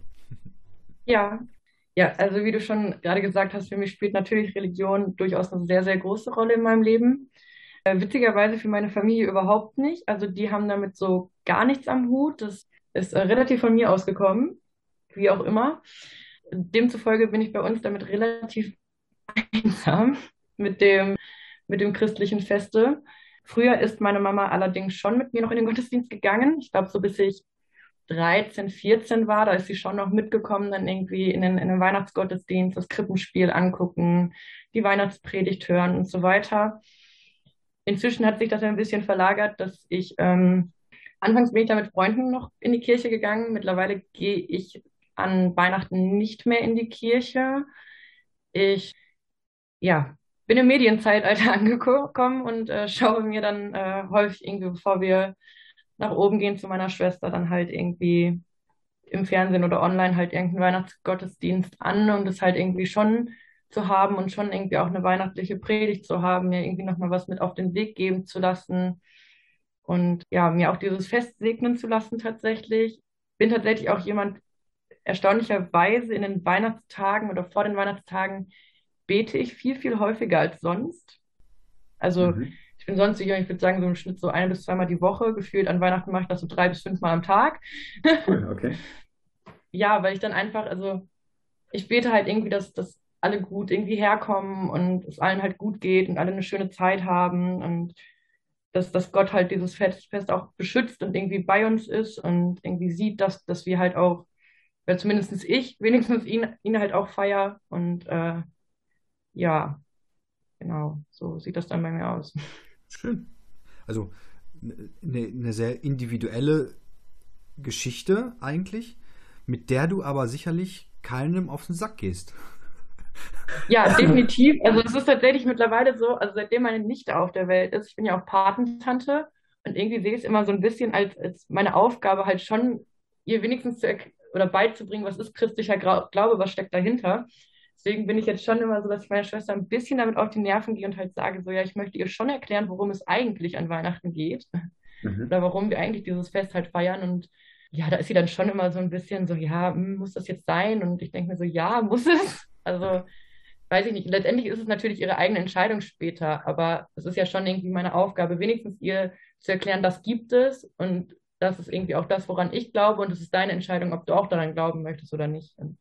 Ja, ja, also wie du schon gerade gesagt hast, für mich spielt natürlich Religion durchaus eine sehr, sehr große Rolle in meinem Leben. Äh, witzigerweise für meine Familie überhaupt nicht. Also die haben damit so gar nichts am Hut. Das ist äh, relativ von mir ausgekommen, wie auch immer. Demzufolge bin ich bei uns damit relativ einsam mit dem, mit dem christlichen Feste. Früher ist meine Mama allerdings schon mit mir noch in den Gottesdienst gegangen. Ich glaube, so bis ich 13, 14 war, da ist sie schon noch mitgekommen, dann irgendwie in den, in den Weihnachtsgottesdienst, das Krippenspiel angucken, die Weihnachtspredigt hören und so weiter. Inzwischen hat sich das ein bisschen verlagert, dass ich, ähm, anfangs bin ich da mit Freunden noch in die Kirche gegangen. Mittlerweile gehe ich an Weihnachten nicht mehr in die Kirche. Ich, ja, bin im Medienzeitalter [LAUGHS] angekommen und äh, schaue mir dann äh, häufig irgendwie, bevor wir nach oben gehen zu meiner Schwester, dann halt irgendwie im Fernsehen oder online halt irgendeinen Weihnachtsgottesdienst an und es halt irgendwie schon zu haben und schon irgendwie auch eine weihnachtliche Predigt zu haben, mir irgendwie nochmal was mit auf den Weg geben zu lassen und ja, mir auch dieses Fest segnen zu lassen tatsächlich. Bin tatsächlich auch jemand, erstaunlicherweise in den Weihnachtstagen oder vor den Weihnachtstagen bete ich viel, viel häufiger als sonst. Also mhm. Bin sonst, ich würde sagen, so im Schnitt so ein bis zweimal die Woche. Gefühlt an Weihnachten mache ich das so drei bis fünfmal am Tag. Cool, [LAUGHS] okay. ja, weil ich dann einfach, also ich bete halt irgendwie, dass, dass alle gut irgendwie herkommen und es allen halt gut geht und alle eine schöne Zeit haben und dass, dass Gott halt dieses Fest auch beschützt und irgendwie bei uns ist und irgendwie sieht, dass, dass wir halt auch, weil zumindest ich wenigstens ihn, ihn halt auch feier und äh, ja, genau, so sieht das dann bei mir aus. Schön. Also eine, eine sehr individuelle Geschichte eigentlich, mit der du aber sicherlich keinem auf den Sack gehst. Ja, definitiv. Also es ist tatsächlich mittlerweile so, also seitdem meine Nichte auf der Welt ist, ich bin ja auch Patentante und irgendwie sehe ich es immer so ein bisschen als, als meine Aufgabe halt schon, ihr wenigstens zu oder beizubringen, was ist christlicher Glaube, was steckt dahinter. Deswegen bin ich jetzt schon immer so, dass ich meiner Schwester ein bisschen damit auf die Nerven gehe und halt sage, so ja, ich möchte ihr schon erklären, worum es eigentlich an Weihnachten geht. Mhm. Oder warum wir eigentlich dieses Fest halt feiern. Und ja, da ist sie dann schon immer so ein bisschen so, ja, hm, muss das jetzt sein? Und ich denke mir so, ja, muss es. Also, weiß ich nicht. Letztendlich ist es natürlich ihre eigene Entscheidung später, aber es ist ja schon irgendwie meine Aufgabe, wenigstens ihr zu erklären, das gibt es und das ist irgendwie auch das, woran ich glaube und es ist deine Entscheidung, ob du auch daran glauben möchtest oder nicht. Und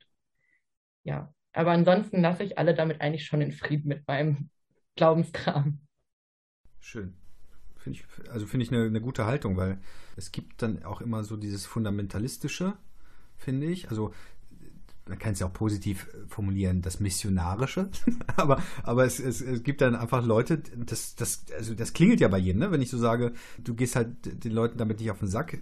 ja, aber ansonsten lasse ich alle damit eigentlich schon in Frieden mit meinem [LAUGHS] Glaubenskram. Schön. Find ich, also finde ich eine, eine gute Haltung, weil es gibt dann auch immer so dieses Fundamentalistische, finde ich. Also man kann es ja auch positiv formulieren, das Missionarische. [LAUGHS] aber aber es, es, es, gibt dann einfach Leute, das, das, also das klingelt ja bei jedem, ne? wenn ich so sage, du gehst halt den Leuten damit nicht auf den Sack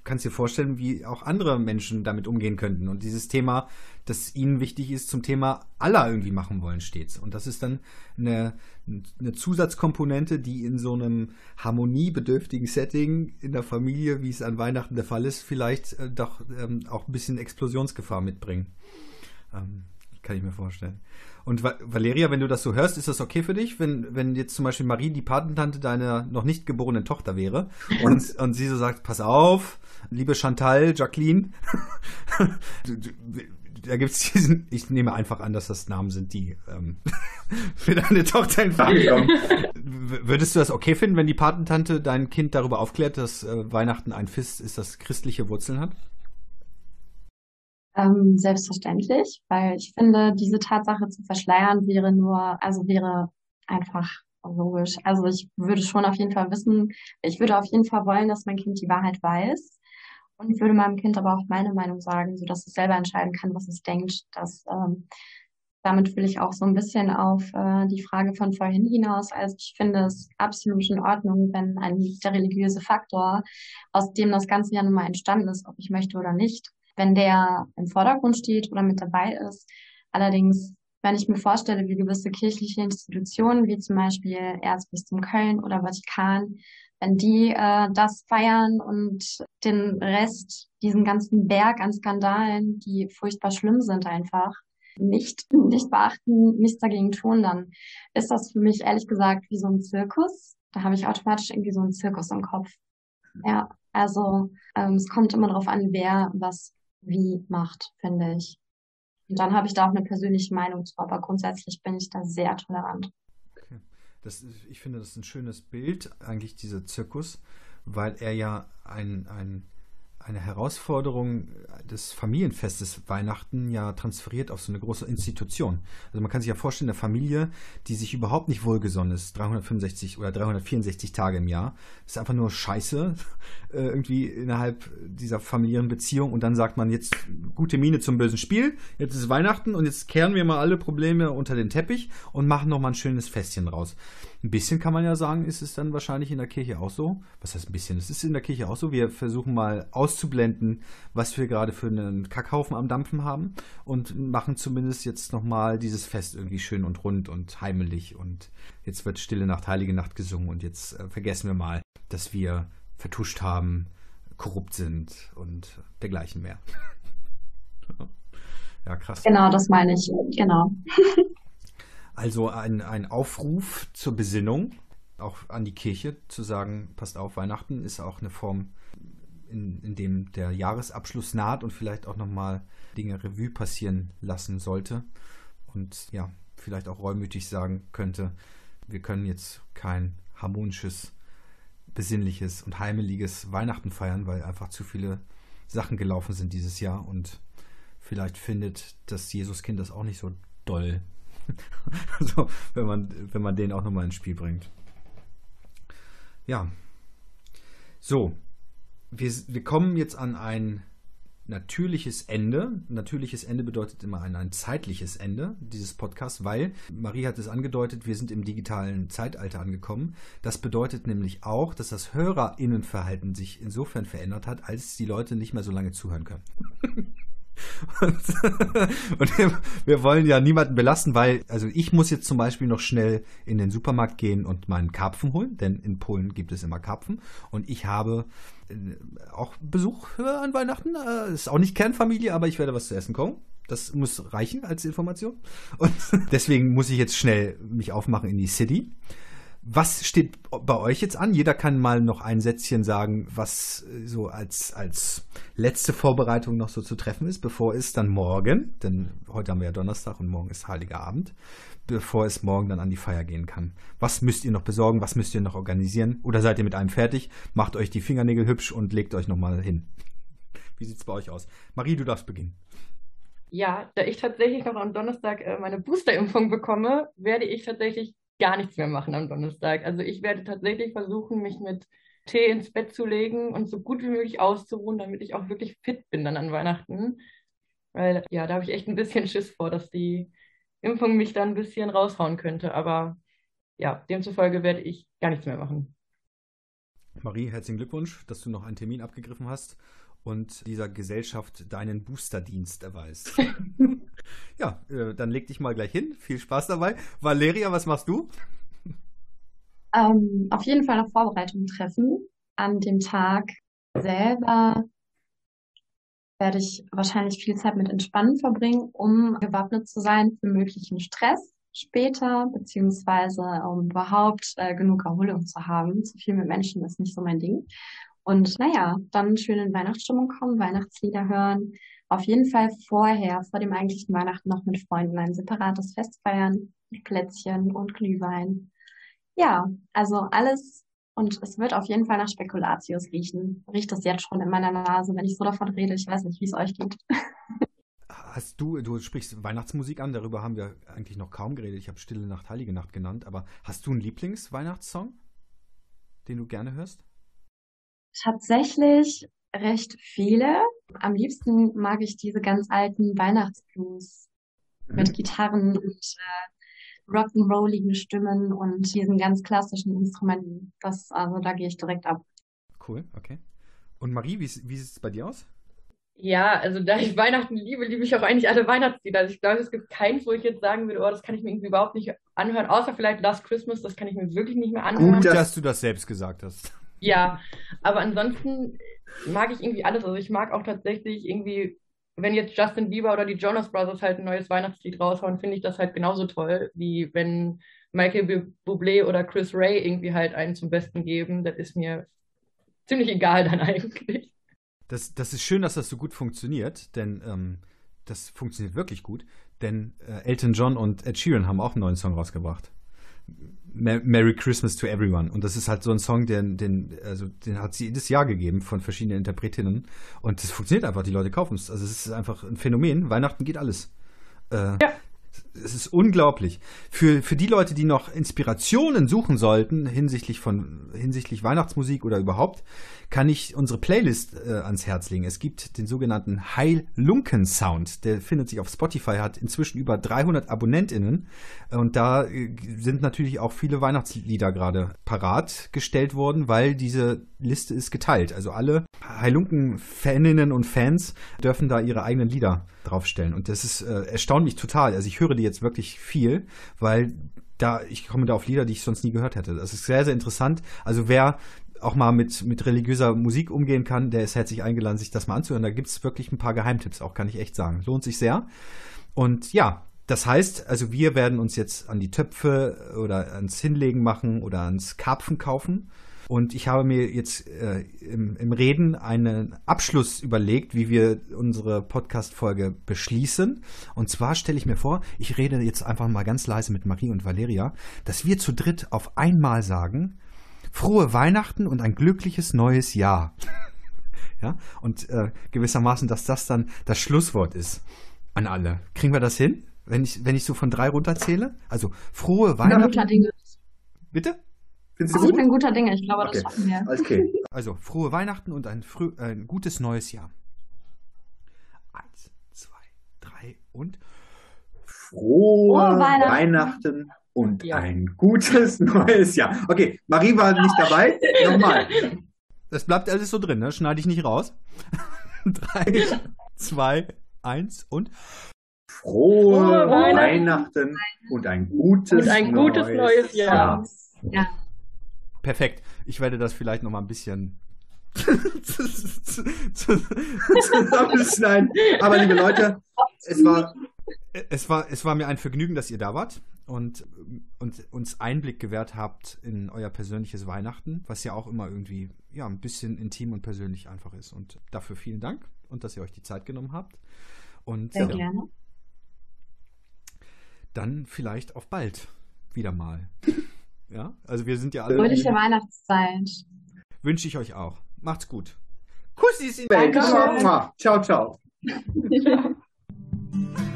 du kannst dir vorstellen, wie auch andere Menschen damit umgehen könnten. Und dieses Thema, das ihnen wichtig ist, zum Thema aller irgendwie machen wollen, stets. Und das ist dann eine, eine Zusatzkomponente, die in so einem harmoniebedürftigen Setting in der Familie, wie es an Weihnachten der Fall ist, vielleicht äh, doch ähm, auch ein bisschen Explosionsgefahr mitbringen. Ähm, kann ich mir vorstellen. Und Valeria, wenn du das so hörst, ist das okay für dich, wenn, wenn jetzt zum Beispiel Marie die Patentante deiner noch nicht geborenen Tochter wäre [LAUGHS] und, und sie so sagt, pass auf, liebe Chantal, Jacqueline, [LAUGHS] da gibt es diesen, ich nehme einfach an, dass das Namen sind, die ähm, [LAUGHS] für deine Tochter in Frage kommen. Würdest du das okay finden, wenn die Patentante dein Kind darüber aufklärt, dass äh, Weihnachten ein Fest ist, das christliche Wurzeln hat? Ähm, selbstverständlich, weil ich finde, diese Tatsache zu verschleiern wäre nur, also wäre einfach logisch. Also ich würde schon auf jeden Fall wissen, ich würde auf jeden Fall wollen, dass mein Kind die Wahrheit weiß. Und würde meinem Kind aber auch meine Meinung sagen, so dass es selber entscheiden kann, was es denkt, dass ähm, damit will ich auch so ein bisschen auf äh, die Frage von vorhin hinaus. Also ich finde es absolut in Ordnung, wenn ein, der religiöse Faktor, aus dem das Ganze ja nun mal entstanden ist, ob ich möchte oder nicht, wenn der im Vordergrund steht oder mit dabei ist. Allerdings, wenn ich mir vorstelle, wie gewisse kirchliche Institutionen, wie zum Beispiel Erzbistum Köln oder Vatikan, wenn die äh, das feiern und den Rest, diesen ganzen Berg an Skandalen, die furchtbar schlimm sind einfach, nicht, nicht beachten, nichts dagegen tun, dann ist das für mich ehrlich gesagt wie so ein Zirkus. Da habe ich automatisch irgendwie so einen Zirkus im Kopf. Ja, also ähm, es kommt immer darauf an, wer was wie macht, finde ich. Und dann habe ich da auch eine persönliche Meinung zu, aber grundsätzlich bin ich da sehr tolerant. Das, ich finde, das ist ein schönes Bild, eigentlich dieser Zirkus, weil er ja ein, ein eine Herausforderung des Familienfestes Weihnachten ja transferiert auf so eine große Institution. Also man kann sich ja vorstellen, eine Familie, die sich überhaupt nicht wohlgesonnen ist, 365 oder 364 Tage im Jahr, ist einfach nur Scheiße [LAUGHS] äh, irgendwie innerhalb dieser familiären Beziehung und dann sagt man jetzt gute Miene zum bösen Spiel, jetzt ist Weihnachten und jetzt kehren wir mal alle Probleme unter den Teppich und machen noch mal ein schönes Festchen raus. Ein bisschen kann man ja sagen, ist es dann wahrscheinlich in der Kirche auch so. Was heißt ein bisschen? Es ist in der Kirche auch so. Wir versuchen mal auszublenden, was wir gerade für einen Kackhaufen am Dampfen haben und machen zumindest jetzt nochmal dieses Fest irgendwie schön und rund und heimelig und jetzt wird Stille Nacht, Heilige Nacht gesungen und jetzt äh, vergessen wir mal, dass wir vertuscht haben, korrupt sind und dergleichen mehr. [LAUGHS] ja, krass. Genau, das meine ich. Genau. [LAUGHS] Also ein, ein Aufruf zur Besinnung, auch an die Kirche, zu sagen, passt auf, Weihnachten ist auch eine Form, in, in dem der Jahresabschluss naht und vielleicht auch nochmal Dinge Revue passieren lassen sollte. Und ja, vielleicht auch reumütig sagen könnte, wir können jetzt kein harmonisches, besinnliches und heimeliges Weihnachten feiern, weil einfach zu viele Sachen gelaufen sind dieses Jahr und vielleicht findet das Jesuskind das auch nicht so doll, [LAUGHS] also, wenn man, wenn man den auch nochmal ins Spiel bringt. Ja. So. Wir, wir kommen jetzt an ein natürliches Ende. Natürliches Ende bedeutet immer ein, ein zeitliches Ende dieses Podcasts, weil, Marie hat es angedeutet, wir sind im digitalen Zeitalter angekommen. Das bedeutet nämlich auch, dass das HörerInnenverhalten sich insofern verändert hat, als die Leute nicht mehr so lange zuhören können. [LAUGHS] Und, [LAUGHS] und wir wollen ja niemanden belasten, weil, also ich muss jetzt zum Beispiel noch schnell in den Supermarkt gehen und meinen Karpfen holen, denn in Polen gibt es immer Karpfen. Und ich habe äh, auch Besuch an Weihnachten. Äh, ist auch nicht Kernfamilie, aber ich werde was zu essen kommen. Das muss reichen als Information. Und [LAUGHS] deswegen muss ich jetzt schnell mich aufmachen in die City. Was steht bei euch jetzt an? Jeder kann mal noch ein Sätzchen sagen, was äh, so als, als letzte Vorbereitung noch so zu treffen ist, bevor es dann morgen, denn heute haben wir ja Donnerstag und morgen ist Heiliger Abend, bevor es morgen dann an die Feier gehen kann. Was müsst ihr noch besorgen? Was müsst ihr noch organisieren? Oder seid ihr mit einem fertig? Macht euch die Fingernägel hübsch und legt euch nochmal hin. Wie sieht es bei euch aus? Marie, du darfst beginnen. Ja, da ich tatsächlich noch am Donnerstag äh, meine Boosterimpfung bekomme, werde ich tatsächlich gar nichts mehr machen am Donnerstag. Also ich werde tatsächlich versuchen, mich mit Tee ins Bett zu legen und so gut wie möglich auszuruhen, damit ich auch wirklich fit bin dann an Weihnachten. Weil ja, da habe ich echt ein bisschen Schiss vor, dass die Impfung mich dann ein bisschen raushauen könnte. Aber ja, demzufolge werde ich gar nichts mehr machen. Marie, herzlichen Glückwunsch, dass du noch einen Termin abgegriffen hast und dieser Gesellschaft deinen Boosterdienst erweist. [LAUGHS] ja, äh, dann leg dich mal gleich hin. Viel Spaß dabei. Valeria, was machst du? Ähm, auf jeden Fall noch Vorbereitungen treffen. An dem Tag selber werde ich wahrscheinlich viel Zeit mit Entspannen verbringen, um gewappnet zu sein für möglichen Stress später, beziehungsweise um überhaupt äh, genug Erholung zu haben. Zu viel mit Menschen ist nicht so mein Ding. Und naja, dann schön in Weihnachtsstimmung kommen, Weihnachtslieder hören. Auf jeden Fall vorher, vor dem eigentlichen Weihnachten noch mit Freunden ein separates Fest feiern, mit Plätzchen und Glühwein. Ja, also alles und es wird auf jeden Fall nach Spekulatius riechen. Riecht das jetzt schon in meiner Nase, wenn ich so davon rede. Ich weiß nicht, wie es euch geht. Hast du, du sprichst Weihnachtsmusik an, darüber haben wir eigentlich noch kaum geredet. Ich habe Stille Nacht, Heilige Nacht genannt, aber hast du einen Lieblingsweihnachtssong, den du gerne hörst? Tatsächlich recht viele. Am liebsten mag ich diese ganz alten Weihnachtsblues. mhm. mit Gitarren und äh, rock'n'rolligen Stimmen und diesen ganz klassischen Instrumenten. Das, also da gehe ich direkt ab. Cool, okay. Und Marie, wie, wie sieht es bei dir aus? Ja, also da ich Weihnachten liebe, liebe ich auch eigentlich alle Weihnachtslieder. Also ich glaube, es gibt keins, wo ich jetzt sagen würde, oh, das kann ich mir irgendwie überhaupt nicht anhören, außer vielleicht Last Christmas, das kann ich mir wirklich nicht mehr anhören. Gut, dass du das selbst gesagt hast. Ja, aber ansonsten mag ich irgendwie alles. Also ich mag auch tatsächlich irgendwie, wenn jetzt Justin Bieber oder die Jonas Brothers halt ein neues Weihnachtslied raushauen, finde ich das halt genauso toll, wie wenn Michael Bublé oder Chris Ray irgendwie halt einen zum Besten geben. Das ist mir ziemlich egal dann [LAUGHS] eigentlich. Das, das ist schön, dass das so gut funktioniert, denn ähm, das funktioniert wirklich gut. Denn äh, Elton John und Ed Sheeran haben auch einen neuen Song rausgebracht. Merry Christmas to Everyone. Und das ist halt so ein Song, den, den, also, den hat sie jedes Jahr gegeben von verschiedenen Interpretinnen. Und das funktioniert einfach, die Leute kaufen es. Also es ist einfach ein Phänomen. Weihnachten geht alles. Äh, ja es ist unglaublich. Für, für die Leute, die noch Inspirationen suchen sollten hinsichtlich von hinsichtlich Weihnachtsmusik oder überhaupt, kann ich unsere Playlist äh, ans Herz legen. Es gibt den sogenannten Heilunken Sound. Der findet sich auf Spotify, hat inzwischen über 300 AbonnentInnen. Und da äh, sind natürlich auch viele Weihnachtslieder gerade parat gestellt worden, weil diese Liste ist geteilt. Also alle Heilunken-Faninnen und Fans dürfen da ihre eigenen Lieder draufstellen. Und das ist äh, erstaunt mich total. Also ich höre die jetzt wirklich viel, weil da, ich komme da auf Lieder, die ich sonst nie gehört hätte. Das ist sehr, sehr interessant. Also wer auch mal mit, mit religiöser Musik umgehen kann, der ist herzlich eingeladen, sich das mal anzuhören. Da gibt es wirklich ein paar Geheimtipps auch, kann ich echt sagen. Lohnt sich sehr. Und ja, das heißt, also wir werden uns jetzt an die Töpfe oder ans Hinlegen machen oder ans Karpfen kaufen. Und ich habe mir jetzt äh, im, im, Reden einen Abschluss überlegt, wie wir unsere Podcast-Folge beschließen. Und zwar stelle ich mir vor, ich rede jetzt einfach mal ganz leise mit Marie und Valeria, dass wir zu dritt auf einmal sagen, frohe Weihnachten und ein glückliches neues Jahr. [LAUGHS] ja, und äh, gewissermaßen, dass das dann das Schlusswort ist an alle. Kriegen wir das hin? Wenn ich, wenn ich so von drei runterzähle? Also frohe Weihnachten. Bitte? Findest du gut? Ich bin guter Dinge, ich glaube, okay. das schaffen wir. Okay. [LAUGHS] Also frohe Weihnachten und ein, frü ein gutes neues Jahr. Eins, zwei, drei und frohe, frohe Weihnachten. Weihnachten und ja. ein gutes [LAUGHS] neues Jahr. Okay, Marie war nicht dabei. Nochmal. Das bleibt alles so drin, ne? Schneide ich nicht raus. [LAUGHS] Drei, zwei, eins und frohe, frohe Weihnachten. Weihnachten. und ein gutes, und ein gutes neues, neues Jahr. Jahr. Ja. Perfekt. Ich werde das vielleicht noch mal ein bisschen zusammenschneiden. Aber liebe Leute, es war es war, es war mir ein Vergnügen, dass ihr da wart und, und uns Einblick gewährt habt in euer persönliches Weihnachten, was ja auch immer irgendwie ja, ein bisschen intim und persönlich einfach ist. Und dafür vielen Dank und dass ihr euch die Zeit genommen habt. Und Sehr ja, gerne. Dann vielleicht auf bald wieder mal. Ja, also wir sind ja alle. Fröhliche Weihnachtszeit. Wünsche ich euch auch. Macht's gut. Kussis in Danke. Ciao, ciao. [LAUGHS]